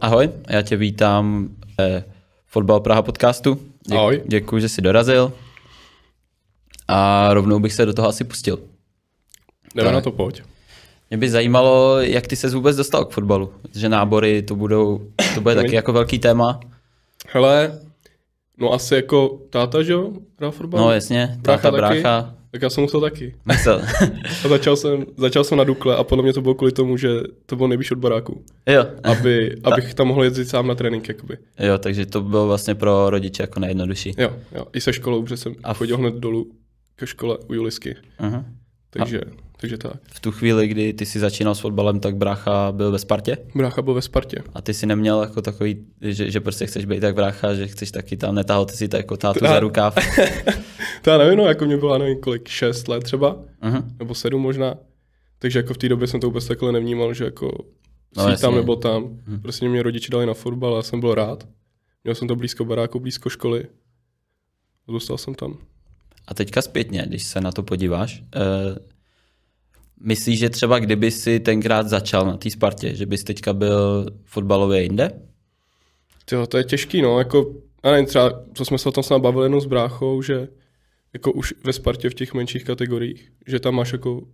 Ahoj, já tě vítám eh, Fotbal Praha podcastu. Děk, Ahoj. Děkuji, že jsi dorazil. A rovnou bych se do toho asi pustil. Jdeme Tak. na to, pojď. Mě by zajímalo, jak ty se vůbec dostal k fotbalu. Že nábory to budou, to bude taky jako velký téma. Hele, no asi jako táta, že jo, hrál fotbal? No jasně, Brácha táta, taky? brácha. Tak já jsem musel taky. Myslel. A začal jsem, začal jsem na Dukle a podle mě to bylo kvůli tomu, že to byl nejvíc od baráku. jo. Aby, abych tam mohl jezdit sám na trénink, jakoby. jo, takže to bylo vlastně pro rodiče jako nejjednodušší. Jo, jo, i se školou, protože jsem A a chodil hned dolů ke škole u Julisky. Aha. Takže, takže tak. V tu chvíli, kdy ty si začínal s fotbalem, tak brácha byl ve Spartě? Brácha byl ve Spartě. A ty si neměl jako takový, že, že prostě chceš být tak brácha, že chceš taky tam, netahal ty si to jako tátu A- za rukáv. To já nevím, no, jako mě bylo, nevím, kolik, šest let třeba, Aha. nebo sedm možná. Takže jako v té době jsem to vůbec takhle nevnímal, že jako No, jasně. tam nebo tam. Prostě mě rodiče dali na fotbal a jsem byl rád. Měl jsem to blízko baráku, blízko školy. A Zůstal jsem tam. A teďka zpětně, když se na to podíváš, uh, myslíš, že třeba kdyby si tenkrát začal na té Spartě, že bys teďka byl fotbalově jinde? Tyjo, to je těžký, no, jako, já nevím, třeba, co jsme se o tom snad bavili jenom s bráchou, že jako už ve Spartě v těch menších kategoriích, že tam máš jako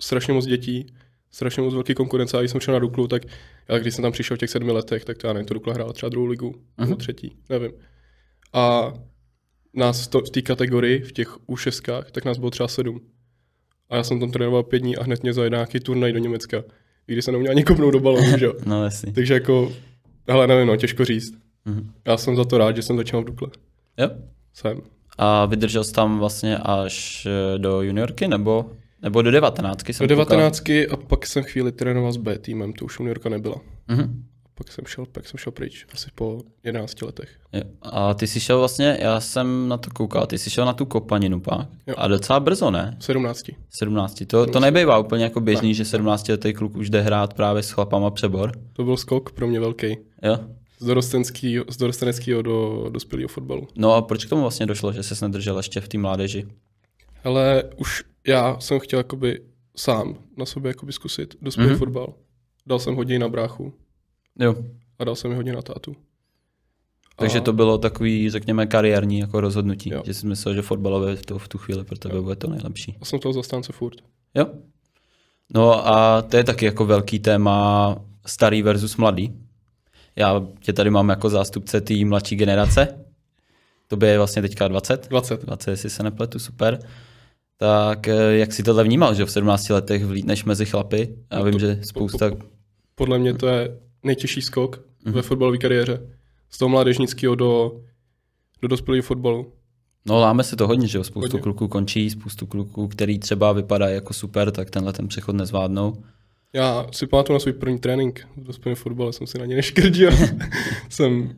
strašně moc dětí, strašně moc velký konkurence. A když jsem šel na Duklu, tak já když jsem tam přišel v těch sedmi letech, tak to já nevím, to Dukla hrála třeba druhou ligu, nebo třetí, nevím. A nás to, v té kategorii, v těch U6, tak nás bylo třeba sedm. A já jsem tam trénoval pět dní a hned mě zajel nějaký turnaj do Německa, i když jsem neuměl ani kopnout do balonu, že jo. No jasně. Takže jako, hele, nevím, no, těžko říct. Mhm. Já jsem za to rád, že jsem začal v Dukle. Jo? Jsem. A vydržel jsi tam vlastně až eh, do juniorky, nebo, nebo do devatenáctky? Do? 19 a pak jsem chvíli trénoval s B týmem, to už juniorka nebyla. Mhm. Pak jsem šel, pak jsem šel pryč, asi po 11 letech. A ty jsi šel vlastně, já jsem na to koukal, ty jsi šel na tu kopaninu pak. Jo. A docela brzo, ne? 17. 17. To, to nebývá úplně jako běžný, že 17 letý kluk už jde hrát právě s chlapama přebor. To byl skok pro mě velký. Jo. Z, dorosteneckého do dospělého fotbalu. No a proč k tomu vlastně došlo, že ses nedržel ještě v té mládeži? Ale už já jsem chtěl jakoby sám na sobě jakoby zkusit dospělý Mhm. mm-hmm. fotbal. Dal jsem hodně na bráchu Jo. a dal jsem mi hodně na tátu. Takže to bylo takový, řekněme, kariérní jako rozhodnutí, Jo. že jsi myslel, že fotbalové v, to, v tu chvíli pro tebe bude to nejlepší. a jsem toho zastánce furt. Jo. No a to je taky jako velký téma starý versus mladý. Já tě tady mám jako zástupce té mladší generace. To je vlastně teďka 20. 20. 20, jestli se nepletu, super. Tak eh, jak si tohle vnímal, že v 17 letech vlítneš mezi chlapy? Já No vím, to- že spousta... Podle mě to je nejtěžší skok mm-hmm. ve fotbalové kariéře. Z toho mládežnického do, do dospělého fotbalu. No láme se to hodně, že jo? Spoustu Hodně. kluků končí, spoustu kluků, který třeba vypadají jako super, tak tenhle ten přechod nezvládnou. Já si pamatuju na svůj první trénink v dospělém fotbale, jsem si na ně neškrdil. jsem,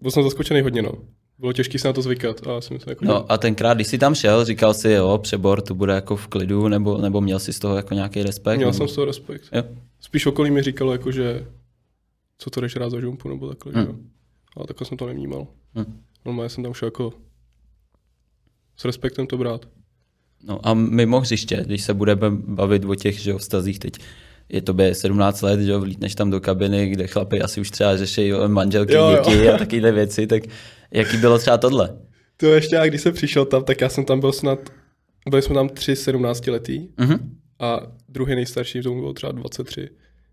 byl jsem zaskočený hodně, no. Bylo těžké se na to zvykat a si myslím, jako, No a tenkrát, když jsi tam šel, říkal si, jo, přebor, to bude jako v klidu, nebo, nebo měl jsi z toho jako nějaký respekt? měl nebo... jsem z toho respekt. Jo. Spíš okolí mi říkalo, jako, že co to jdeš rád za žumpu, nebo takhle, Hmm. že jo. Ale takhle jsem to nevnímal. Hm. Normálně jsem tam šel jako s respektem to brát. No a mimo hřiště, když se budeme bavit o těch že jo, vztazích teď, je tobě 17 let, že jo, vlítneš tam do kabiny, kde chlapi asi už třeba řeší jo, manželky, Jo, jo. děti a takovéhle věci, tak jaký bylo třeba tohle? To ještě já, když jsem přišel tam, tak já jsem tam byl snad, byli jsme tam tři 17 letý Mhm. a druhý nejstarší tomu bylo třeba 23.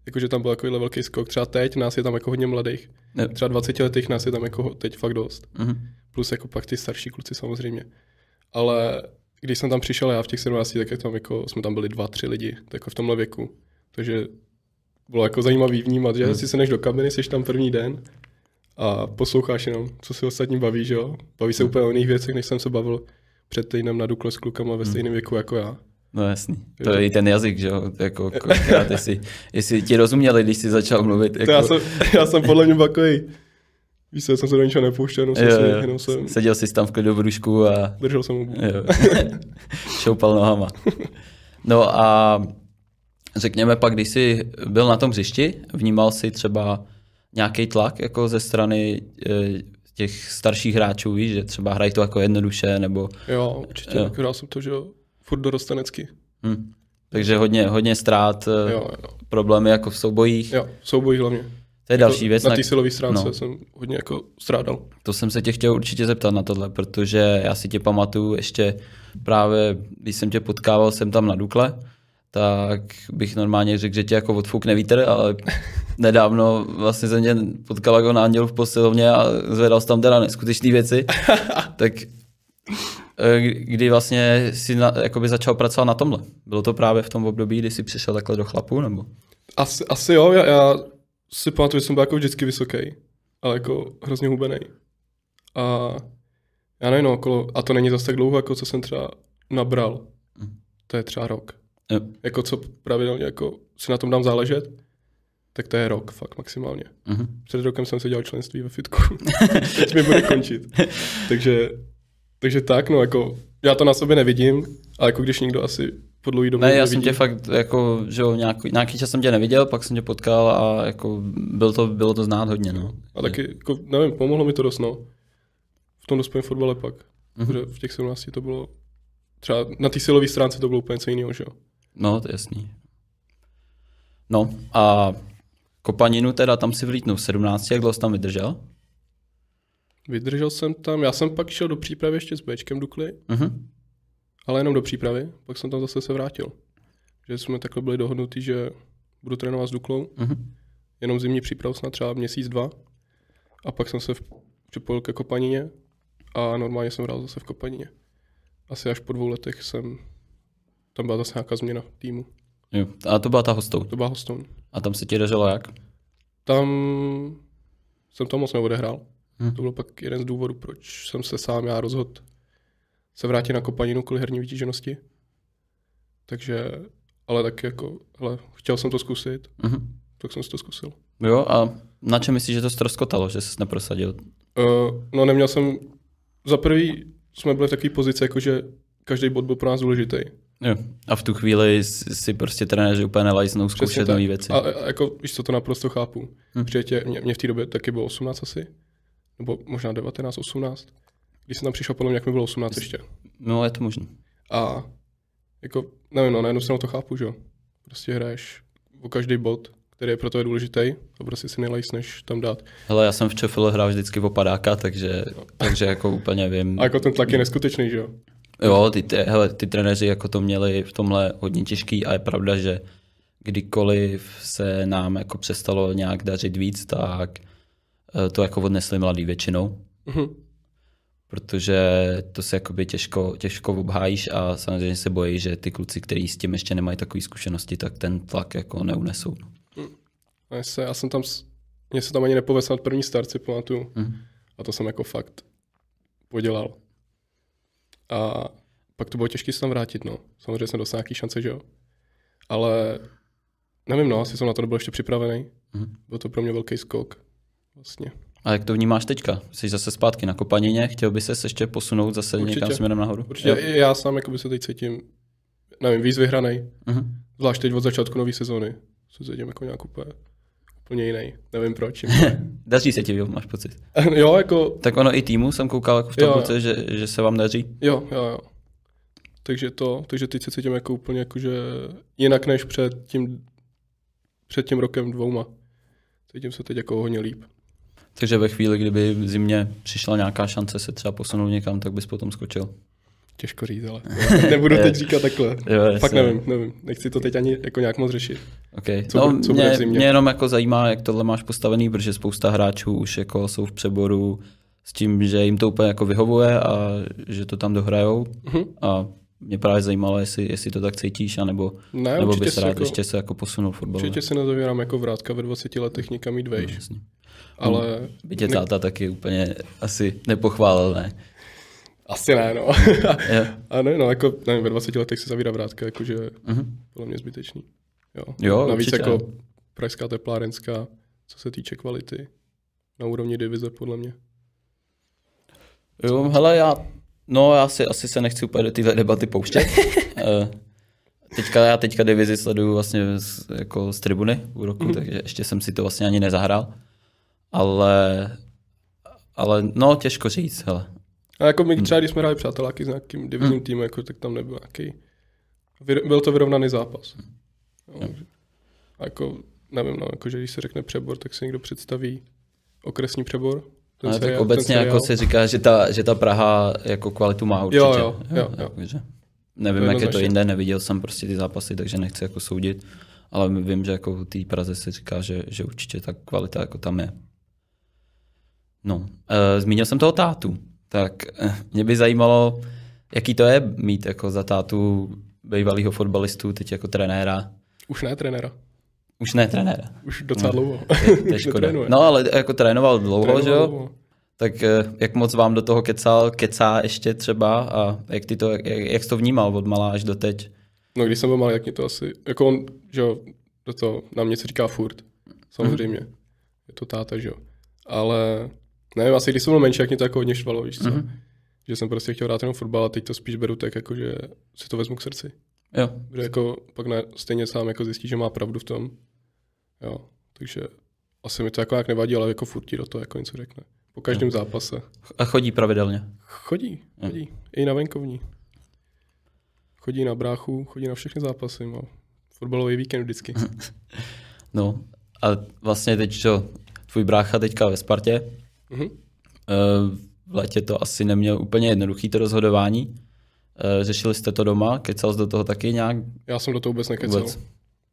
Jakože tam byl takovýhle velký skok. Třeba teď nás je tam jako hodně mladých. Jo. Třeba 20 letých nás je tam jako teď fakt dost. Mhm. Plus jako pak ty starší kluci samozřejmě. Ale když jsem tam přišel já v těch 17, tak tam jako, jsme tam byli dva, tři lidi, tak jako v tomhle věku. Takže bylo jako zajímavý vnímat, že Hmm. si se než do kabiny, jsi tam první den a posloucháš jenom, co se ostatní baví, že jo. Baví se úplně o jiných věcech, než jsem se bavil před týdnem na Dukle s klukama ve stejném věku jako já. No jasný. To je i ten jazyk, že jo, jako kolikrát, jestli, jestli ti rozuměli, když jsi začal mluvit. Jako, To já, jsem, já jsem podle mě takový, víš co, jsem se do ničeho nepouštěl, jenom jsem, jo, si, jo. jenom jsem Seděl jsi tam v klidu v rušku a držel jsem obu. šoupal nohama. No a řekněme pak, když jsi byl na tom hřišti, vnímal jsi třeba nějaký tlak jako ze strany eh, těch starších hráčů, víš, že třeba hrají to jako jednoduše, nebo... Jo, určitě, Jo. jsem to, že jo, furt dorostenecky. Hm. Takže hodně, hodně ztrát, eh, Jo, jo. problémy jako v soubojích. Jo, soubojí hlavně. To je další věc. Na té silové stránce no. jsem hodně jako strádal. To jsem se tě chtěl určitě zeptat na tohle, protože já si tě pamatuju ještě právě, když jsem tě potkával jsem tam na Dukle, tak bych normálně řekl, že tě jako odfoukne vítr, ale nedávno vlastně jsem tě potkal jako na Andělu v posilovně a zvedal jsi tam teda neskutečné věci. tak kdy vlastně si na, jakoby začal pracovat na tomhle? Bylo to právě v tom období, kdy jsi přišel takhle do chlapů, nebo? Asi, asi jo, já, já si pamatuju, že jsem byl jako vždycky vysoký, ale jako hrozně hubený. A já nevím, no, okolo, a to není zase tak dlouho, jako co jsem třeba nabral. To je třeba rok. Jo. Jako co pravidelně jako si na tom dám záležet, tak to je rok fakt maximálně. Mhm. Před rokem jsem se dělal členství ve fitku. Teď mi bude končit. takže, takže tak, no jako, já to na sobě nevidím, ale jako když někdo asi po dlouhý době Ne, já jsem nevidí, tě fakt, jako, že jo, nějaký, nějaký čas jsem tě neviděl, pak jsem tě potkal a jako byl to, bylo to znát hodně, no. A taky, jako, nevím, pomohlo mi to dost, no. V tom dospělém fotbale pak. Mhm. Mm-hmm. v těch 17 to bylo, třeba na té silové stránce to bylo úplně něco jiného, že jo. No, to je jasný. No a kopaninu teda tam si vlítnul v 17, jak dlouho jsi tam vydržel? Vydržel jsem tam, já jsem pak šel do přípravy ještě s Bčkem Dukly, Mhm. ale jenom do přípravy, pak jsem tam zase se vrátil. Že jsme takhle byli dohodnutí, že budu trénovat s Duklou, Mhm. jenom zimní přípravu snad třeba měsíc, dva. A pak jsem se v- připojil ke kopanině a normálně jsem hrál zase v kopanině. Asi až po dvou letech jsem, tam byla zase nějaká změna týmu. Jo. A to byla ta hostou. To byla Hoston. A tam se ti dařilo jak? Tam jsem to moc neodehrál. Hm. To byl pak jeden z důvodů, proč jsem se sám já rozhodl se vrátit na kopaninu kvůli herní vytíženosti. Takže, ale tak jako, hele, chtěl jsem to zkusit, Mhm. tak jsem si to zkusil. Jo, a na čem myslíš, že to ztroskotalo, že jsi neprosadil? Uh, no neměl jsem, za prvý jsme byli v takové pozici, jako že každý bod byl pro nás důležitý. Jo. A v tu chvíli si prostě trenéři úplně nelajznou zkoušet nové věci. A, a jako, víš co, to naprosto chápu. Hm. Hm. Protože mě, mě, v té době taky bylo 18 asi, nebo možná 19, 18. Když jsem tam přišel, podle mě, jak mi bylo 18 ještě. No, je to možné. A jako, nevím, no, na jednu stranu to chápu, že jo. Prostě hraješ o každý bod, který je pro tebe důležitý a prostě si nejlajsneš tam dát. Hele, já jsem v Čefile hrál vždycky v opadáka, takže, takže jako úplně vím. A jako ten tlak je neskutečný, že jo. Jo, ty, ty, hele, ty trenéři jako to měli v tomhle hodně těžký a je pravda, že kdykoliv se nám jako přestalo nějak dařit víc, tak to jako odnesli mladý většinou, Mhm. protože to se jakoby těžko, těžko obhájíš a samozřejmě se bojí, že ty kluci, kteří s tím ještě nemají takové zkušenosti, tak ten tlak jako neunesou. A já, se, já jsem tam, mě se tam ani nepovedl snad první start, si pamatuju. Mhm. A to jsem jako fakt podělal. A pak to bylo těžké se tam vrátit, no. Samozřejmě jsem dostal nějaký šance, že jo. Ale nevím, no, asi jsem na to nebyl ještě připravený. Mhm. Byl to pro mě velký skok. Vlastně. A jak to vnímáš teďka? Jsi zase zpátky na kopanině, chtěl by se ještě posunout zase Určitě. někam směrem nahoru? Určitě Jo. já sám jakoby se teď cítím, nevím, víc vyhranej. Mhm. Zvlášť teď od začátku nové sezóny. Se cítím jako nějak úplně, úplně jiný. Nevím proč. Daří se ti, jo, máš pocit. jo, jako, Tak ono i týmu jsem koukal jako v Jo, jo. že, že se vám daří. jo, jo, jo. Takže to, takže teď se cítím jako úplně jakože jinak než před tím, před tím rokem dvouma. Cítím se teď jako hodně líp. Takže ve chvíli, kdyby v zimě přišla nějaká šance se třeba posunout někam, tak bys potom skočil. Těžko říct, ale nebudu teď říkat takhle. Jo. Fakt nevím, nevím. Nechci to teď ani jako nějak moc řešit. Okay. Co no, co mě, mě, jenom jako zajímá, jak tohle máš postavený, protože spousta hráčů už jako jsou v přeboru s tím, že jim to úplně jako vyhovuje a že to tam dohrajou. Mhm. A mě právě zajímalo, jestli, jestli to tak cítíš, anebo, Ne, nebo bys rád jako- ještě se jako posunul fotbalu. Určitě si nezavírám jako vrátka ve 20 letech někam jít vejš. Jasně. Ale By tě ne- táta taky úplně asi nepochválil, ne? asi ne, no. A ne, no, jako nevím, ve 20 letech se zavírá vrátka, jakože Mhm. podle mě zbytečný. Jo, Jo, Navíc určitě. jako pražská teplárenská, co se týče kvality, na úrovni divize, podle mě. Jo, hele, já, no já si, asi se nechci úplně do téhle debaty pouštět. Eh, teďka, já teďka divizi sleduju vlastně z, jako z tribuny v roku, mm. takže ještě jsem si to vlastně ani nezahrál. Ale, ale no, těžko říct, hele. A jako my třeba, když jsme hráli přáteláky s nějakým divizním týmem, jako, tak tam nebyl nějaký... Byl to vyrovnaný zápas. Jo. A jako nevím, no, jakože když se řekne přebor, tak se někdo představí okresní přebor. Ten ale seriál, tak obecně jako se říká, že ta, že ta Praha jako kvalitu má určitě. Jo, jo, jo. jo. jo. Nevím, jak je to jinde, neviděl jsem prostě ty zápasy, takže nechci jako soudit, ale vím, že jako té Praze se říká, že, že určitě ta kvalita jako tam je. No, e, zmínil jsem toho tátu, tak e, mě by zajímalo, jaký to je mít jako za tátu bývalého fotbalistu, teď jako trenéra. Už ne trenéra. Už ne trenéra. Už docela no, dlouho. To je škoda. no ale jako trénoval dlouho, trénoval že jo? Dlouho. Tak eh, jak moc vám do toho kecal, kecá ještě třeba a jak, ty to, jak, jak jsi to vnímal od malá až do teď? No když jsem byl malý, jak mě to asi, jako on, že jo, do toho nám něco říká furt, samozřejmě. Mm-hmm. Je to táta, že jo. Ale nevím, asi když jsem byl menší, jak mě to jako hodně štvalo, víš co. Mm-hmm. Že jsem prostě chtěl hrát jenom fotbal a teď to spíš beru tak, jako, že si to vezmu k srdci. Jo. Že jako pak ne, stejně sám jako zjistí, že má pravdu v tom. Jo, takže asi mi to jako jak nevadí, ale jako furt ti do toho jako něco řekne. Po každém jo. zápase. A chodí pravidelně? Chodí, chodí. Jo. I na venkovní. Chodí na bráchu, chodí na všechny zápasy. Má fotbalový víkend vždycky. no a vlastně teď, čo, tvůj brácha teďka ve Spartě. Mm-hmm. V létě to asi neměl úplně jednoduchý to rozhodování. Řešili jste to doma? Kecal jsi do toho taky nějak? Já jsem do toho vůbec nekecal. Vůbec.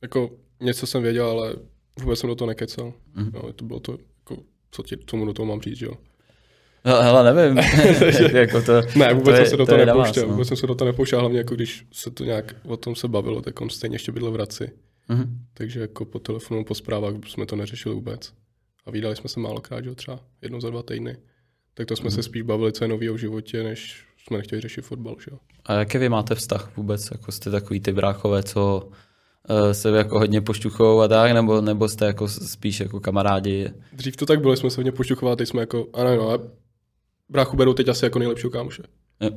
Jako něco jsem věděl, ale vůbec jsem do toho nekecal. Mm-hmm. No, to bylo to, jako, co ti, tomu do toho mám říct, jo. Hele, nevím. jako to, ne, vůbec to jsem se do toho nepouštěl. No. Vůbec jsem se do toho nepouštěl, hlavně jako když se to nějak o tom se bavilo, tak on stejně ještě bydl v Hradci. Mm-hmm. Takže jako po telefonu, po zprávách jsme to neřešili vůbec. A vydali jsme se málokrát, že třeba jednou za dva týdny. Tak to jsme mm-hmm. se spíš bavili, co je nový v životě, než jsme nechtěli řešit fotbal. Že? A jaký vy máte vztah vůbec? Jako jste takový ty bráchové, co uh, se jako hodně pošťuchou a tak, nebo, nebo jste jako spíš jako kamarádi? Dřív to tak bylo, jsme se hodně pošťuchovali, teď jsme jako, ano, no, bráchu berou teď asi jako nejlepšího kámoše. Jo.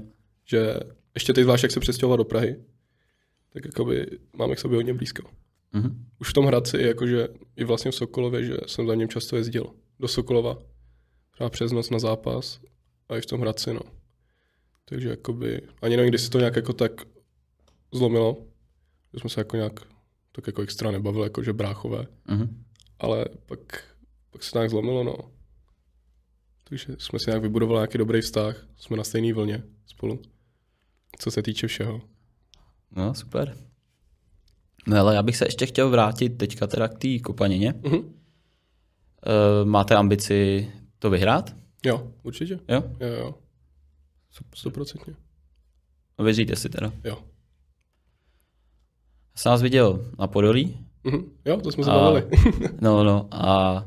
Že ještě teď zvlášť, jak se přestěhoval do Prahy, tak jakoby máme k sobě hodně blízko. Mm-hmm. Už v tom Hradci, jakože i vlastně v Sokolově, že jsem za ním často jezdil do Sokolova, třeba přes noc na zápas a i v tom Hradci, no. Takže jakoby, ani nevím, kdy se to nějak jako tak zlomilo, že jsme se jako nějak tak jako extra nebavili, jako že bráchové, mm-hmm. ale pak, pak se to nějak zlomilo, no. Takže jsme si nějak vybudovali nějaký dobrý vztah, jsme na stejné vlně spolu, co se týče všeho. No, super. No ale já bych se ještě chtěl vrátit teďka teda k té kopanině. Mm-hmm. Uh, máte ambici to vyhrát? Jo, určitě. Jo? Jo, jo. Stoprocentně. A věříte si teda? Jo. Já jsem vás viděl na Podolí. Mm-hmm. Jo, to jsme se bavili. no, no. A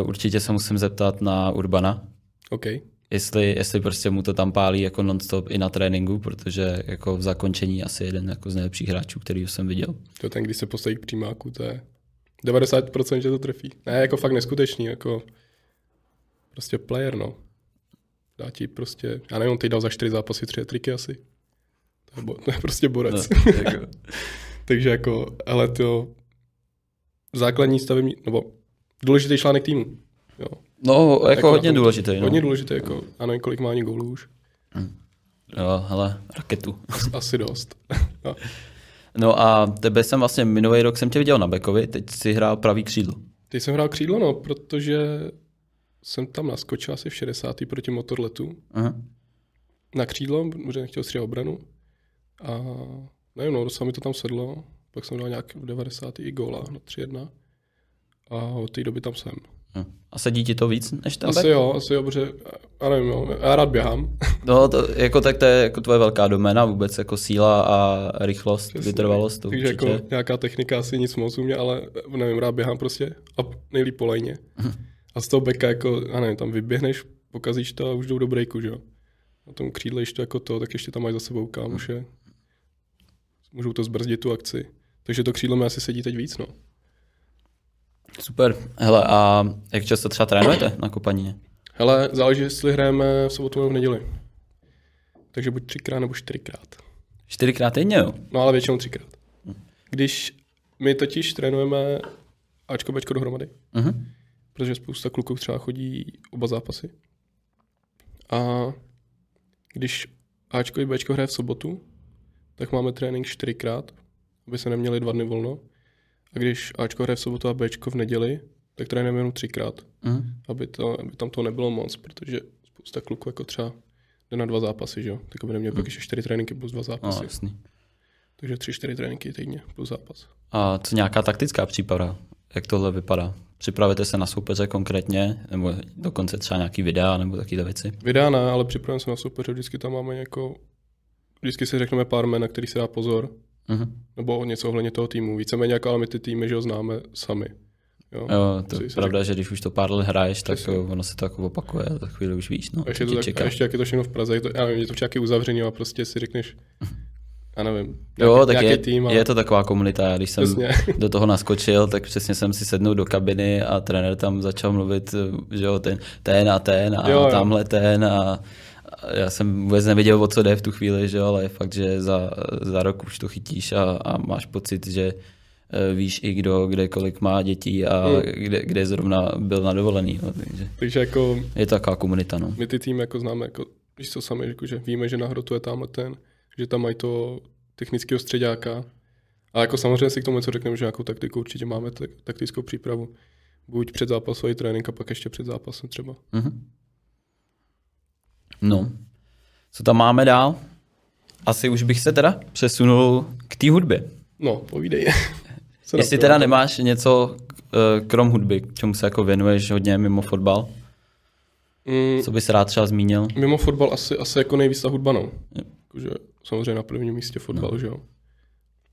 uh, určitě se musím zeptat na Urbana. OK. Jestli, jestli prostě mu to tam pálí jako non-stop i na tréninku, protože jako v zakončení asi jeden jako z nejlepších hráčů, který jsem viděl. To ten, když se postaví k přímáku, to je 90% že to trefí. Ne, jako fakt neskutečný, jako prostě player, no. Dá ti prostě, já nevím, on teď dal za čtyři zápasy tři triky asi. To je, bo, to je prostě borec. No, jako. Takže jako, ale to základní stavební, nebo důležitý článek týmu. Jo. No, jako, jako hodně důležitý. No. Hodně důležitý, jako, já nevím, kolik má ani gólů už. Hmm. Jo, hele, raketu. Asi dost. no. no a tebe jsem vlastně minulý rok jsem tě viděl na Bekovi, teď si hrál pravý křídlo. Teď jsem hrál křídlo, no, protože jsem tam naskočil asi v 60. proti motorletu. Aha. Na křídlo, protože nechtěl stříhat obranu. A nevím, no, docela mi to tam sedlo. Pak jsem dal nějak v 90. i góla na 3-1. A od té doby tam jsem. A sedí ti to víc než ten Asi back? jo, asi jo, protože já nevím, jo, já rád běhám. No, to, jako tak to je jako tvoje velká doména vůbec, jako síla a rychlost, Přesně. vytrvalost. To Takže určitě. jako nějaká technika asi nic moc u mě, ale nevím, rád běhám prostě a nejlíp po lejně. A z toho beka jako, já nevím, tam vyběhneš, pokazíš to a už jdou do breaku, že jo. Na tom křídle ještě jako to, tak ještě tam máš za sebou kámoše. Můžou to zbrzdit tu akci. Takže to křídlo mi asi sedí teď víc, no. Super. Hele, a jak často třeba trénujete na kopanině? Hele, záleží, jestli hrajeme v sobotu nebo v neděli. Takže buď třikrát nebo čtyřikrát. Čtyřikrát týdně, jo? No ale většinou třikrát. Když my totiž trénujeme Ačko, Bčko dohromady. Uh-huh protože spousta kluků třeba chodí oba zápasy. A když Ačko i Bčko hraje v sobotu, tak máme trénink čtyřikrát, aby se neměli dva dny volno. A když Ačko hraje v sobotu a Bčko v neděli, tak trénujeme jenom třikrát, Mhm. aby, to, aby tam to nebylo moc, protože spousta kluků jako třeba jde na dva zápasy, že jo? Tak by neměl pak ještě čtyři tréninky plus dva No, zápasy. jasný. Takže tři, čtyři tréninky týdně plus zápas. A co nějaká taktická příprava? Jak tohle vypadá? Připravujete se na soupeře konkrétně? Nebo dokonce třeba nějaký videa nebo takové věci? Videa ne, ale připravujeme se na soupeře, vždycky tam máme jako, vždycky si řekneme pár jmen, na který se dá pozor, Mhm. nebo něco ohledně toho týmu. Víceméně jako, ale my ty týmy, že ho známe sami. Jo, Jo, to je pravda, že když už to pár let hraješ, tak Přesně. ono se to jako opakuje, za chvíli už víš, no, A ještě, to tak, čeká. a ještě jak je to všechno v Praze, je to, já nevím, je to však uzavřený a prostě si řekneš, já nevím, Jo, nějaký, tak nějaký je, tým a je to taková komunita. Já Když jsem Přesně. do toho naskočil, tak přesně jsem si sednul do kabiny a trenér tam začal mluvit, že jo, ten, ten a ten a Jo, jo. tamhle ten a a já jsem vůbec nevěděl, o co jde v tu chvíli, že jo, ale je fakt, že za, za rok už to chytíš a, a máš pocit, že eh, víš i kdo, kde kolik má dětí a Hmm. kde, kde zrovna byl na dovolený. No, takže takže jako je to taková komunita. No. my ty týmy jako známe, jako, víš co sami, jako, že víme, že na hrotu je tamhle ten, že tam mají to technického středáka. A jako samozřejmě si k tomu něco řekneme, že nějakou taktiku určitě máme, tak, taktickou přípravu. Buď před zápasový trénink a pak ještě před zápasem třeba. Mhm. No, co tam máme dál? Asi už bych se teda přesunul k té hudbě. No, povídej. Jestli teda nemáš něco eh, krom hudby, k čemu se jako věnuješ hodně mimo fotbal, Mm, co bys rád třeba zmínil? Mimo fotbal asi, asi jako nejvíc ta hudba, no. Jakože samozřejmě na prvním místě fotbal, no. že jo.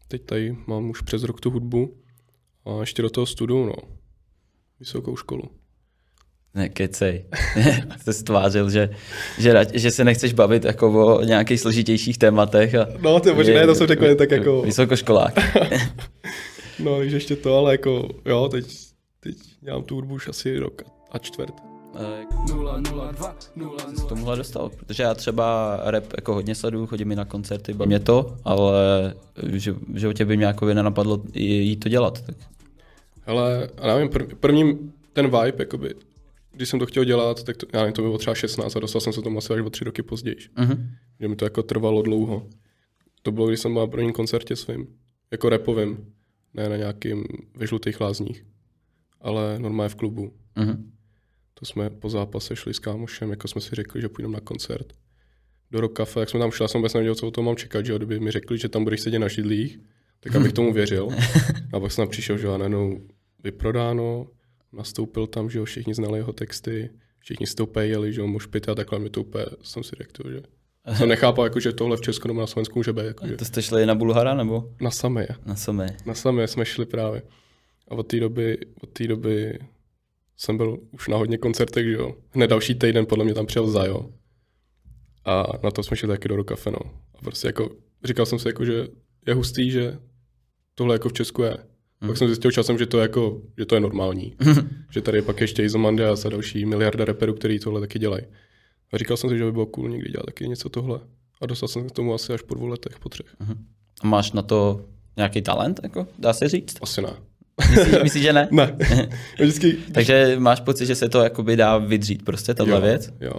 Teď tady mám už přes rok tu hudbu a ještě do toho studu, no. Vysokou školu. Ne, kecej. Jsi stvářil, že, že, rad- že se nechceš bavit jako o nějakých složitějších tématech. A No, to je možná, že- to jsem řekl jen tak jako, Vysokoškolák. no, takže ještě to, ale jako, jo, teď, teď dělám tu hudbu už asi rok a čtvrt. Eh, z tomuhle dostal, protože já třeba rap jako hodně sleduju, chodím i na koncerty, baví mě to, ale v ži- v životě by mě jako nenapadlo jít to dělat. Tak. Ale, a nevím, prv, první ten vibe, jakoby, když jsem to chtěl dělat, tak to, já nevím, to bylo třeba 16 a dostal jsem se tomu asi až o tři roky později. Mhm. že mi to jako trvalo dlouho. To bylo, když jsem byl na prvním koncertě svým, jako repovým, ne na nějakým ve žlutých lázních, ale normálně v klubu. Mhm. To jsme po zápase šli s kámošem, jako jsme si řekli, že půjdeme na koncert. Do Rock Cafe, jak jsme tam šli, já jsem vůbec nevěděl, co o tom mám čekat, že kdyby mi řekli, že tam budeš sedět na židlích, tak abych tomu věřil. A pak jsem tam přišel, že jo, a najednou vyprodáno, nastoupil tam, že jo, všichni znali jeho texty, všichni si to úplně jeli, že jo, mošpity a takhle mi to úplně, jsem si řekl, že jsem nechápal, jako, že tohle v Česku nebo na Slovensku může být. Jako, že To jste šli na Bulhara nebo na samé. na samé? Na samé jsme šli právě. A od té doby, od té doby jsem byl už na hodně koncertech, že jo. Hned další týden podle mě tam přijel Zajo. A na to jsme šli taky do Rokafe, no. A prostě jako, říkal jsem si jako, že je hustý, že tohle jako v Česku je. Pak jsem zjistil časem, že to je jako, že to je normální. že tady je pak ještě Izomandias a další miliarda reperů, který tohle taky dělají. A říkal jsem si, že by bylo cool někdy dělat taky něco tohle. A dostal jsem se k tomu asi až po dvou letech, po třech. A máš na to nějaký talent, jako, dá se říct? Asi ne. Myslíš, myslíš že ne? Ne. Vždycky, Takže máš pocit, že se to jakoby dá vydřít prostě, tahle jo, věc? Jo,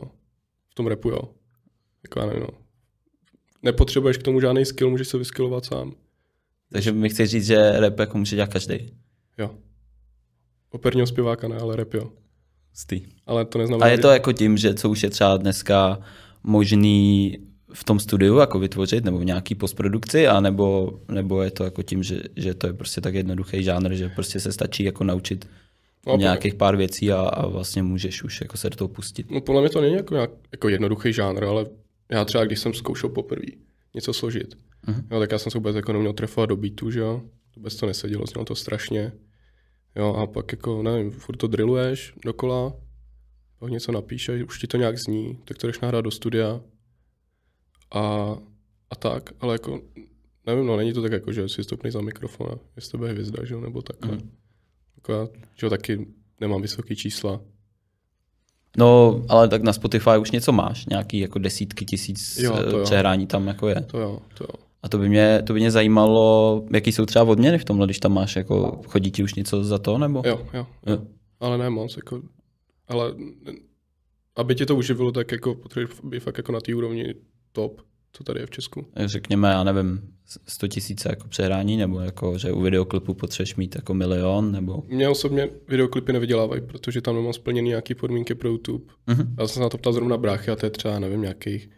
v tom repu jo. Jako nevím, no. Nepotřebuješ k tomu žádný skill, můžeš se vyskillovat sám. Takže mi chceš říct, že rap jako může dělat každý. Jo. Operního zpěváka ne, ale rap jo. Stý. Ale to neznamená, A je že- to jako tím, že co už je třeba dneska možný v tom studiu jako vytvořit, nebo v nějaký postprodukci, a nebo, nebo je to jako tím, že, že to je prostě tak jednoduchý žánr, že prostě se stačí jako naučit No, nějakých pár věcí a, a vlastně můžeš už jako se do toho pustit. No podle mě to není jako, nějak, jako jednoduchý žánr, ale já třeba, když jsem zkoušel poprvé něco složit, Mhm. jo, tak já jsem se vůbec jako neměl trefovat do beatu, že jo, vůbec to nesedělo, znělo to strašně, jo, a pak jako, nevím, furt to drilluješ dokola, pak něco napíšeš, už ti to nějak zní, tak to jdeš nahrát do studia a, a tak, ale jako, nevím, no, není to tak jako, že si stoupneš za mikrofon a je z tebe hvězda, že jo, nebo takhle. Mhm. Jako já, že jo, taky nemám vysoké čísla, No, ale tak na Spotify už něco máš, nějaký jako desítky tisíc Jo, to jo, jo. přehrání tam jako je. to jo, to jo. A to by mě, to by mě zajímalo, jaký jsou třeba odměny v tomhle, když tam máš, jako chodí ti už něco za to, nebo? Jo, jo, Jo. ale ne moc, jako, ale aby tě to uživilo, tak jako potřebuješ být fakt jako na té úrovni top, co tady je v Česku. Řekněme, já nevím, 100 tisíce jako přehrání, nebo jako, že u videoklipu potřebuješ mít jako milion, nebo... Mě osobně videoklipy nevydělávají, protože tam nemám splněný nějaké podmínky pro YouTube. Mhm. Já jsem se na to ptal zrovna bráchy a to je třeba, nevím, nějakých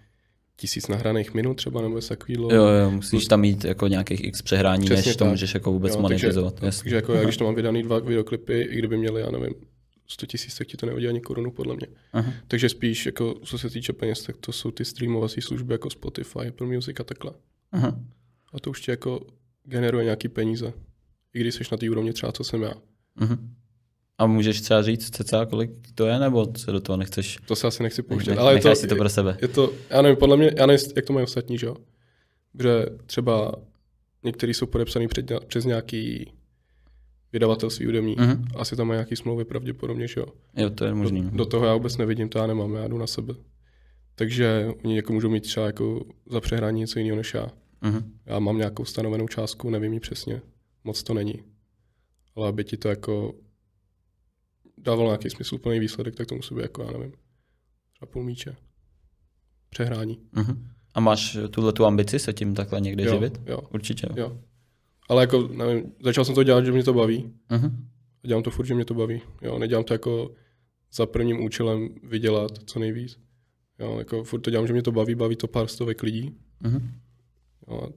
tisíc nahraných minut třeba, nebo něco takového. Jo, jo, musíš tam mít jako nějakých x přehrání, Přesně než to tak. můžeš jako vůbec Jo, monetizovat. Takže, takže jako já, když to mám vydaný dva videoklipy, i kdyby měli, já nevím, 100 tisíc, tak ti to nehodí ani korunu, podle mě. Aha. Takže spíš, jako, co se týče peněz, tak to jsou ty streamovací služby jako Spotify, Apple Music a takhle. Aha. A to už ti jako generuje nějaký peníze. I když jsi na té úrovni třeba, co jsem já. Mhm. A můžeš třeba říct cca, kolik to je, nebo se do toho nechceš? To se asi nechci pouštět. Ale je to, si to pro sebe. je to, já nevím, podle mě, já nevím, jak to mají ostatní, že jo. Protože třeba některý jsou podepsaný před, přes nějaký vydavatelství hudební. Mhm. Asi tam mají nějaký smlouvy pravděpodobně, že jo. Jo, to je možný. Do, do, toho já vůbec nevidím, to já nemám, já jdu na sebe. Takže oni jako můžou mít třeba jako za přehrání něco jiného než já. Mhm. Já mám nějakou stanovenou částku, nevím ji přesně. Moc to není. Ale aby ti to jako dávalo nějaký smysluplný výsledek, tak to musí být jako, já nevím, třeba půl míče. Přehrání. Mhm. A máš tuhle tu ambici se tím takhle někde Jo, živit? jo, Určitě. Jo. jo. Ale jako, nevím, začal jsem to dělat, že mě to baví. Mhm. A dělám to furt, že mě to baví. Jo, nedělám to jako za prvním účelem vydělat co nejvíc. Jo, jako furt to dělám, že mě to baví, baví to pár stovek lidí. Mhm. Jo, a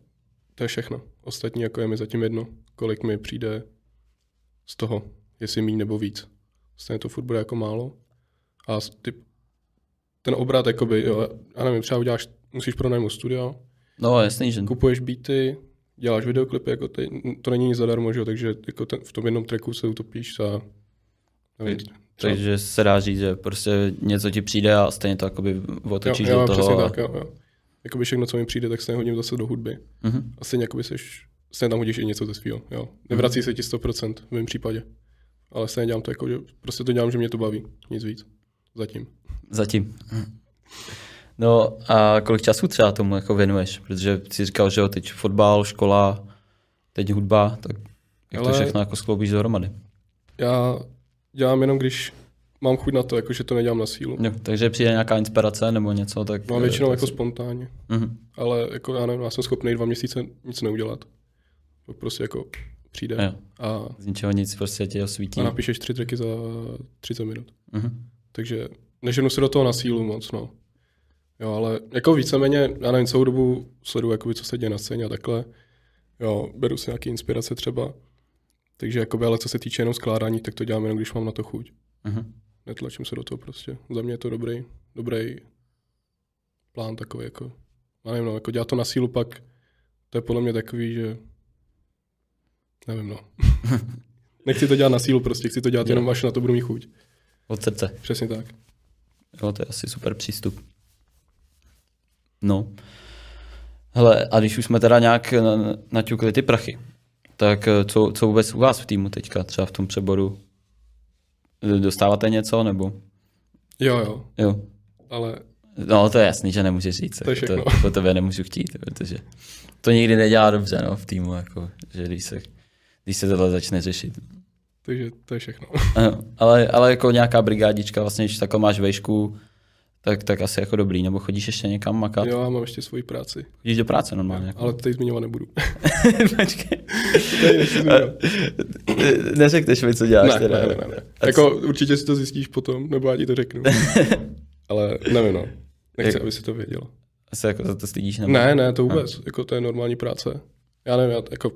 to je všechno. Ostatní jako je mi zatím jedno, kolik mi přijde z toho, jestli míň nebo víc. Stejně to furt bude jako málo. A ty, ten obrat, jakoby, jo, já nevím, třeba uděláš, musíš pronajmout studio, No jasný, že kupuješ beaty, děláš videoklipy, jako ty, to není nic zadarmo, že jo, takže jako ten, v tom jednom tracku se utopíš za, nevím, třeba, Takže se dá říct, že prostě něco ti přijde a stejně to jakoby otočíš jo, jo, do toho. přesně a... tak, jo, jo. Jakoby všechno, co mi přijde, tak stejně hodím zase do hudby. Mhm. A stejně jakoby seš, stejně tam hodíš i něco ze svého, jo. Nevrací se ti 100% v mém případě. Ale stejně dělám to jako, že prostě to dělám, že mě to baví, nic víc. Zatím. Zatím. No a kolik času třeba tomu jako věnuješ? Protože jsi říkal, že jo, teď fotbal, škola, teď hudba, tak jak to Ale- všechno jako skloubíš dohromady? Já dělám jenom, když mám chuť na to, jako že to nedělám na sílu. Jo, takže přijde nějaká inspirace nebo něco, tak... Mám eh, většinou tak jako si- spontánně. Mhm. Ale jako já nevím, já jsem schopný dva měsíce nic neudělat. To prostě jako přijde Jo. a, Z ničeho nic prostě tě osvítí. a napíšeš tři tracky za 30 minut. Mhm. Takže neženu se do toho na sílu moc, no. Jo, ale jako víceméně, já nevím, celou dobu sleduju, jakoby, co se děje na scéně a takhle. Jo, beru si nějaké inspirace třeba. Takže jakoby, ale co se týče jenom skládání, tak to dělám jenom, když mám na to chuť. Mhm. Netlačím se do toho prostě. Za mě je to dobrý, dobrý plán takový, jako, já nevím, no, jako dělat to na sílu pak, to je podle mě takový, že nevím, no. Nechci to dělat na sílu prostě, chci to dělat jenom, až na to budu mít chuť. Od srdce. Přesně tak. Jo, to je asi super přístup. No. Hele, a když už jsme teda nějak na- naťukli ty prachy, tak eh, co, co vůbec u vás v týmu teďka, třeba v tom přeboru? Dostáváte něco, nebo? Jo, jo, Jo. ale No, to je jasný, že nemůžeš říct. To jako. To, po tebe nemůžu chtít, protože to nikdy nedělá dobře no, v týmu, jako, že když se, když se tohle začne řešit. takže to je všechno. Ano, ale, ale jako nějaká brigádička, vlastně, když takhle máš vejšku, tak, tak asi jako dobrý, nebo chodíš ještě někam makat? Jo, já mám ještě svoji práci, Chodíš do práce normálně? Jako. ale to tady zmiňovat nebudu. Počkej. Zmiňovat. Neřekneš mi, co děláš ne, teda. ne, ne, ne, ne. Jako určitě si to zjistíš potom, nebo já ti to řeknu. ale nevím, no. Nechci, Jak- aby si to věděl. Asi jako za to stydíš? Nebo? Ne, ne, to vůbec. Jako to je normální práce. Já nevím, já, jako,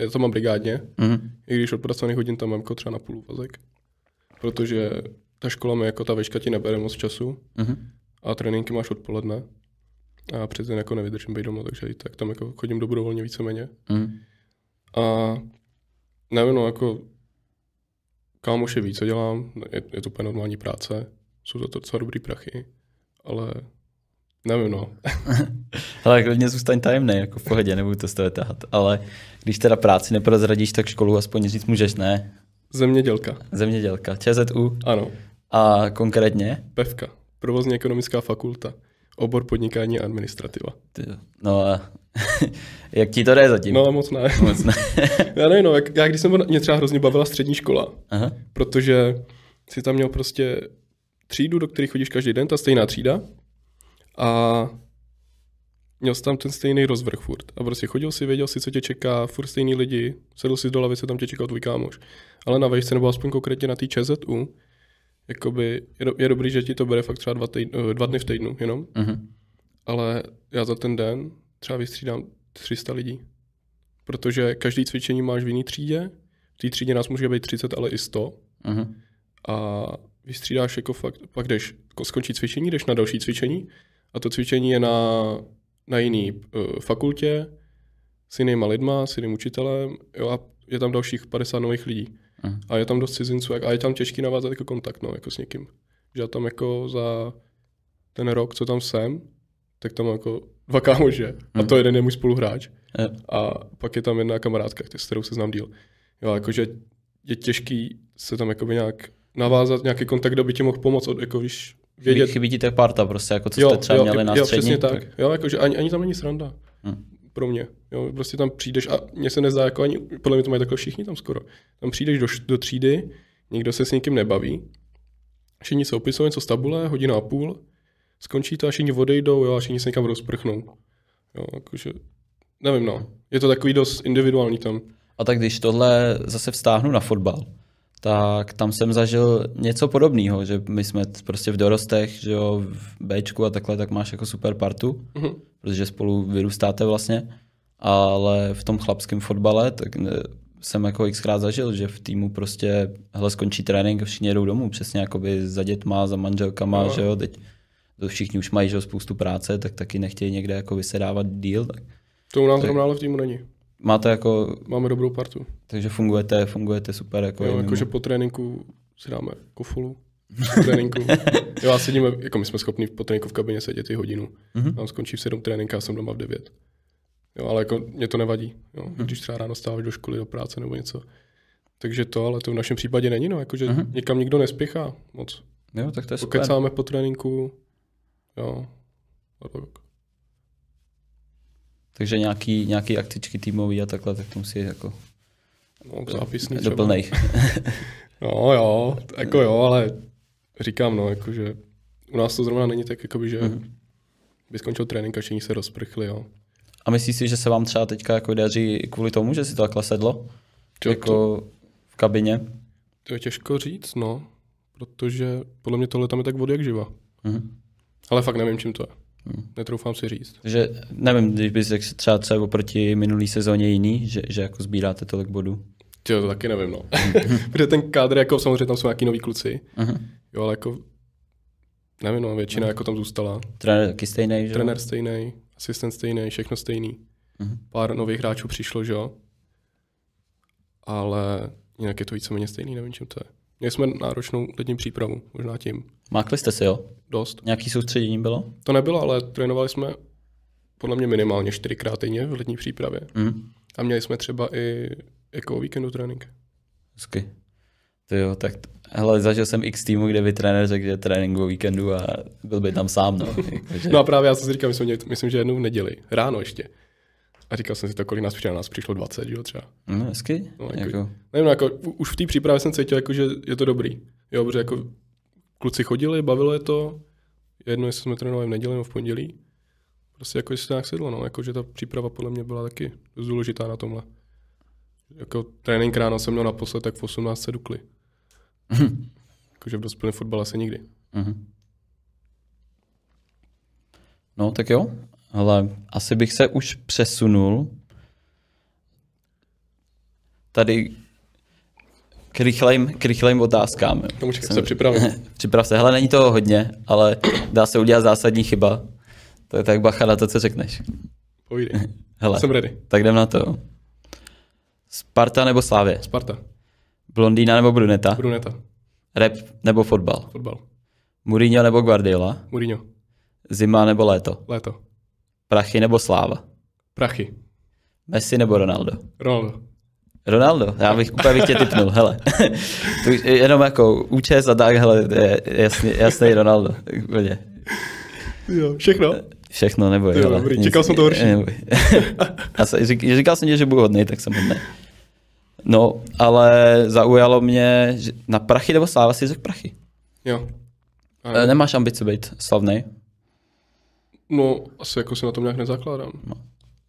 já to mám brigádně, Mhm. i když odpracovaných hodin tam mám jako třeba na půl úvazek. Protože ta škola mi jako ta veška ti nebere moc času Mhm. a tréninky máš odpoledne. A přece jako nevydržím být doma, takže i tak tam jako chodím dobrovolně víceméně. Mhm. A nevím, no, jako kámoši ví, co dělám, je, je to úplně normální práce, jsou za to docela dobrý prachy, ale nevím, no. Hele, klidně zůstaň tajemný, jako v pohodě, nebudu to z tebe tahat. Ale když teda práci neprozradíš, tak školu aspoň říct můžeš, ne? Zemědělka, Zemědělka, ČZU ano, a konkrétně? PEVka, provozně ekonomická fakulta, obor podnikání a administrativa. Ty, no a jak ti to jde zatím? No moc ne. Moc ne. Já nevím, no, jak, já když jsem mě třeba hrozně bavila střední škola, Aha. protože si tam měl prostě třídu, do které chodíš každý den, ta stejná třída. A měl jsi tam ten stejný rozvrh furt. A prostě chodil si, věděl si, co tě čeká, furt stejný lidi, sedl si do lavice, tam tě čekal tvůj kámoš. Ale na vejšce, nebo aspoň konkrétně na té ČZU, jakoby je, do, je dobrý, že ti to bere fakt třeba dva, týdn, dva dny v týdnu jenom. Mhm. Ale já za ten den třeba vystřídám 300 lidí. Protože každý cvičení máš v jiný třídě. V té třídě nás může být 30, ale i 100. Mhm. A vystřídáš jako fakt, pak jdeš, skončí cvičení, jdeš na další cvičení a to cvičení je na, na jiný uh, fakultě s jinýma lidma, s jiným učitelem jo, a je tam dalších 50 nových lidí. Mhm. A je tam dost cizinců a je tam těžký navázat jako kontakt no, jako s někým. Že já tam jako za ten rok, co tam jsem, tak tam jako dva kámoše. A to jeden je můj spoluhráč. Jo. A pak je tam jedna kamarádka, s kterou se znám díl. Jo, jakože je těžký se tam jakoby nějak navázat, nějaký kontakt, kdo by ti mohl pomoct, od, jako víš, vědět. chybí ti ta parta prostě, jako co jste třeba měli na jo, střední. přesně tak. Jo, jakože ani, ani tam není sranda. Hm. Pro mě. Jo, prostě tam přijdeš a mně se nezdá, jako ani, podle mě to mají takhle všichni tam skoro. Tam přijdeš do, do třídy, nikdo se s nikým nebaví, všichni se opisují něco z tabule, hodina a půl, skončí to a všichni odejdou jo, a všichni se někam rozprchnou. Jo, jakože, nevím no, je to takový dost individuální tam. A tak když tohle zase vztáhnu na fotbal, tak tam jsem zažil něco podobného, že my jsme prostě v dorostech, že jo, v Bčku a takhle, tak máš jako super partu, Mhm. protože spolu vyrůstáte vlastně, ale v tom chlapském fotbale, tak ne, jsem jako xkrát zažil, že v týmu prostě, hele, skončí trénink a všichni jedou domů, přesně jakoby za dětma, za manželkama, No. že jo, teď to všichni už mají že jo, spoustu práce, tak taky nechtějí někde jako vysedávat díl, tak To u nás Tak- zrovna ale v týmu není. Máte jako, Máme dobrou partu. takže fungujete, fungujete super jako Jo, jakože po tréninku si dáme kofolu. Po tréninku. Jo, a sedíme, jako my jsme schopni po tréninku v kabině sedět i hodinu. Mhm. Tam skončí v 7 trénink a jsem doma v 9. Jo, ale jako mě to nevadí, jo, Mhm. když třeba ráno stáváš do školy, do práce nebo něco. Takže to, ale to v našem případě není, no, jakože Mhm. někam nikdo nespěchá moc. Jo, tak to je super. Pokecáme po tréninku, jo. A tak. Takže nějaký, nějaký aktičky týmový a takhle, tak to musí jako No, zápisný doplnej. No jo, jako jo, ale říkám, no, jakože u nás to zrovna není tak, jakoby, že Mhm. by skončil trénink a všichni se rozprchli, jo. A myslíš si, že se vám třeba teďka jako daří kvůli tomu, že si to takhle sedlo? To, jako v kabině? to je těžko říct, no, protože podle mě tohle tam je tak vody jak živa. Mhm. Ale fakt nevím, čím to je. Mhm. Netroufám si říct. Takže nevím, když bys řekl třeba třeba oproti minulý sezóně jiný, že, že jako sbíráte tolik bodů. Jo, to taky nevím, no. Protože ten kádr, jako samozřejmě tam jsou nějaký noví kluci, Mhm. jo, ale jako, nevím, no, většina jako tam zůstala. Trenér taky stejný, že? jo? Trenér stejný, asistent stejný, všechno stejný. Mhm. Pár nových hráčů přišlo, že jo. Ale jinak je to víceméně stejný, nevím, čím to je. Měli jsme náročnou letní přípravu, možná tím. Mákli jste si, jo? Dost. Nějaký soustředění bylo? To nebylo, ale trénovali jsme podle mě minimálně čtyřikrát týdně v letní přípravě. Mhm. A měli jsme třeba i jako víkendu trénink. Hezky. To jo, tak hele, zažil jsem x týmu, kde by trenér řekl, že trénink o víkendu a byl by tam sám, no. No a právě já jsem si říkal, my jsme měli, myslím, že jednou v neděli, ráno ještě. A říkal jsem si to, kolik nás přišlo, nás přišlo 20, že jo, třeba. no, hezky. No, jako- jako, Nevím, no, jako, už v té přípravě jsem cítil, jako, že je to dobrý. Jo, protože jako kluci chodili, bavilo je to. Jedno, jestli jsme trénovali v neděli nebo v pondělí. Prostě jako, jestli to nějak sedlo, no. Jako, že ta příprava podle mě byla taky dost důležitá na tomhle. Jako trénink ráno jsem měl naposled tak v 18 se dukli. Jakože v dospělém fotbale se nikdy. Mhm. No, tak jo. Ale asi bych se už přesunul tady k rychlejm, k rychlejm otázkám. jo. Tomu čekám, se připravím. Připrav se. Hele, není toho hodně, ale dá se udělat zásadní chyba. To je tak bacha na to, co řekneš. Povídej. Hele, Jsem ready. tak jdem na to. Sparta nebo Slávě? Sparta. Blondýna nebo Bruneta? Bruneta. Rap nebo fotbal? Fotbal. Mourinho nebo Guardiola? Mourinho. Zima nebo léto? Léto. Prachy nebo Sláva? Prachy. Messi nebo Ronaldo? Ronaldo. Ronaldo, já bych úplně bych tě typnul, hele. to jenom jako účes a tak, hele, je jasný, jasný Ronaldo. Úplně. Jo, všechno. Všechno neboj, Jo, dobrý, nic- čekal jsem to horší. já se, řík, říkal jsem ti, že budu hodný, tak jsem hodný. No, ale zaujalo mě, že na prachy nebo sláva si řekl prachy. Jo. A E, Nemáš ambice být slavný? No, asi jako se na tom nějak nezakládám.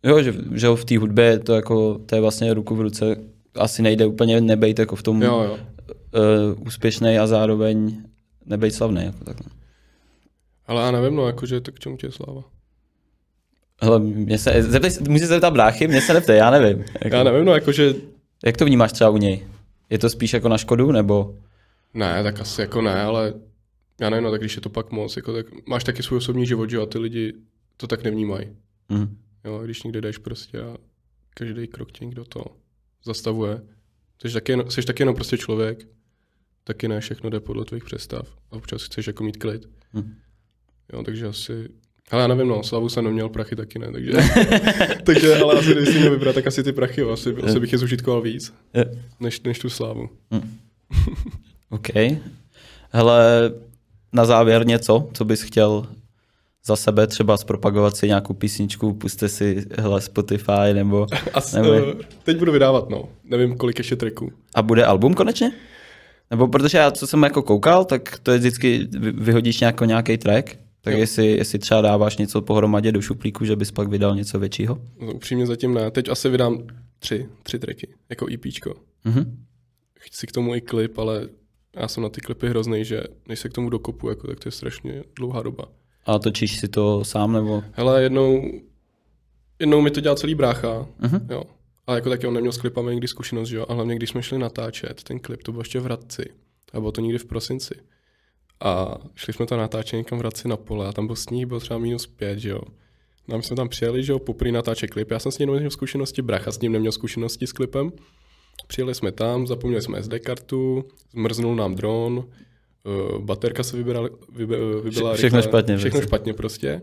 Jo, že, že v té hudbě to jako, to je vlastně ruku v ruce, asi nejde úplně nebejt jako v tom Jo, jo. uh, úspěšný a zároveň nebejt slavný. Jako takhle. Ale já nevím, no, jakože tak k čemu tě je sláva? Hele, mě se, zeptej, můžeš se zeptat bráchy, mě se neptej, já nevím. Jako, Já nevím, no, jakože Jak to vnímáš třeba u něj? Je to spíš jako na škodu, nebo? Ne, tak asi jako ne, ale já nevím, no, tak když je to pak moc, jako tak máš taky svůj osobní život, že a ty lidi to tak nevnímají. Mhm. Jo, když někde jdeš prostě a každý krok tě někdo to zastavuje. Jsi taky, jenom, jsi taky jenom prostě člověk, taky ne všechno jde podle tvých představ a občas chceš jako mít klid. Mhm. Jo, takže asi, ale já nevím, no, slavu jsem neměl, prachy taky ne, takže, takže ale asi když si měl vybrat, tak asi ty prachy, jo, asi, asi bych je zužitkoval víc, než, než tu slávu. OK. Hele, na závěr něco, co bys chtěl za sebe třeba zpropagovat si nějakou písničku, puste si hele Spotify nebo As, Nebo- uh, teď budu vydávat, no. Nevím, kolik ještě tracků. a bude album konečně? Nebo protože já, co jsem jako koukal, tak to je vždycky, vy- vyhodíš nějako, nějaký track, tak Jo. jestli, jestli třeba dáváš něco pohromadě do šuplíku, že bys pak vydal něco většího? No, upřímně zatím ne. Teď asi vydám tři, tři tracky, jako EPčko. Mhm. Chci k tomu i klip, ale já jsem na ty klipy hrozný, že než se k tomu dokopu, jako, tak to je strašně dlouhá doba. A točíš si to sám nebo? Hele, jednou, jednou mi to dělal celý brácha, Mhm. jo. Ale jako taky on neměl s klipami nikdy zkušenost, že jo. A hlavně, když jsme šli natáčet ten klip, to bylo ještě v Hradci. A bylo to někdy v prosinci. A šli jsme tam natáčet někam v Hradci na pole a tam byl sníh, byl třeba minus pět, že jo. No a my jsme tam přijeli, že jo, poprvé natáčet klip. Já jsem s ním neměl zkušenosti, bracha s ním neměl zkušenosti s klipem. Přijeli jsme tam, zapomněli jsme SD kartu, zmrznul nám dron, uh, baterka se vybírala, vybe, vybila Vše- všechno rychle, špatně Všechno prostě. špatně prostě.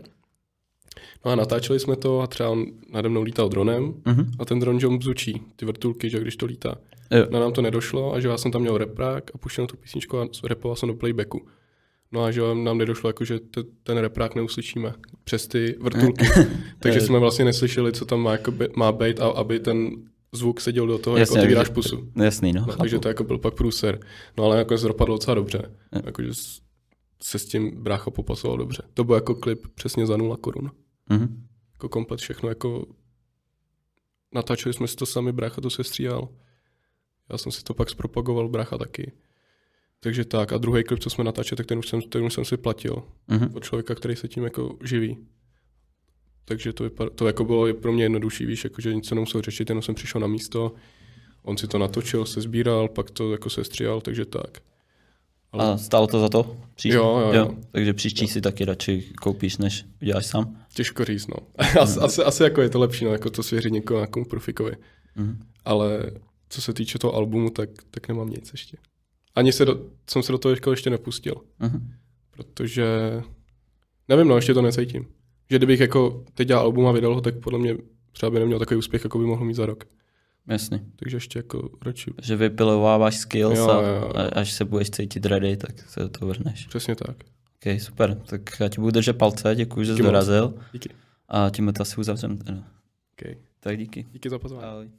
No a natáčeli jsme to a třeba on nade mnou lítal dronem Mhm. a ten dron, že on bzučí, ty vrtulky, že když to lítá. Jo. No nám to nedošlo a že já jsem tam měl reprák a puštěl tu písničku a repoval jsem do playbacku. No a že nám nedošlo, jako, že te, ten reprák neuslyšíme přes ty vrtulky. Takže jsme vlastně neslyšeli, co tam má, jako by, má být, a aby ten zvuk seděl do toho, jako otevíráš že- pusu. Jasný, no. No, takže to jako byl pak průser. No ale jako se dopadlo docela dobře. Jo. Jakože se s tím brácha popasoval dobře. To byl jako klip přesně za nula korun. Mhm. Jako komplet všechno, jako natáčeli jsme si to sami, brácha to se stříhal. Já jsem si to pak zpropagoval, brácha taky. Takže tak. A druhý klip, co jsme natáčeli, tak ten už jsem, ten už jsem si platil. Mhm. Od člověka, který se tím jako živí. Takže to, vypadá, to jako bylo pro mě jednodušší, víš, jako, že nic se nemusel řešit, jenom jsem přišel na místo, on si to natočil, se sbíral, pak to jako se stříhal, takže tak. Ale A stálo to za to? Příště? Jo, jo, jo. Takže příští si taky radši koupíš, než uděláš sám? těžko říct, no. asi, asi, asi, jako je to lepší, no, jako to svěřit někomu, nějakému profikovi. Mhm. Ale co se týče toho albumu, tak, tak nemám nic ještě. Ani se do, jsem se do toho ještě, ještě nepustil, Mhm. protože nevím, no, ještě to necítím. Že kdybych jako teď dělal album a vydal ho, tak podle mě třeba by neměl takový úspěch, jako by mohl mít za rok. Jasný. Takže ještě jako radši. Že vypilováváš skills Jo, a, jo, a až se budeš cítit ready, tak se do toho vrhneš. Přesně tak. OK, super. Tak já ti budu držet palce, děkuji, že jsi Díky dorazil Díky. a tím to asi uzavřem. teda. Okay. Tak díky. Díky za pozvání. Ahoj.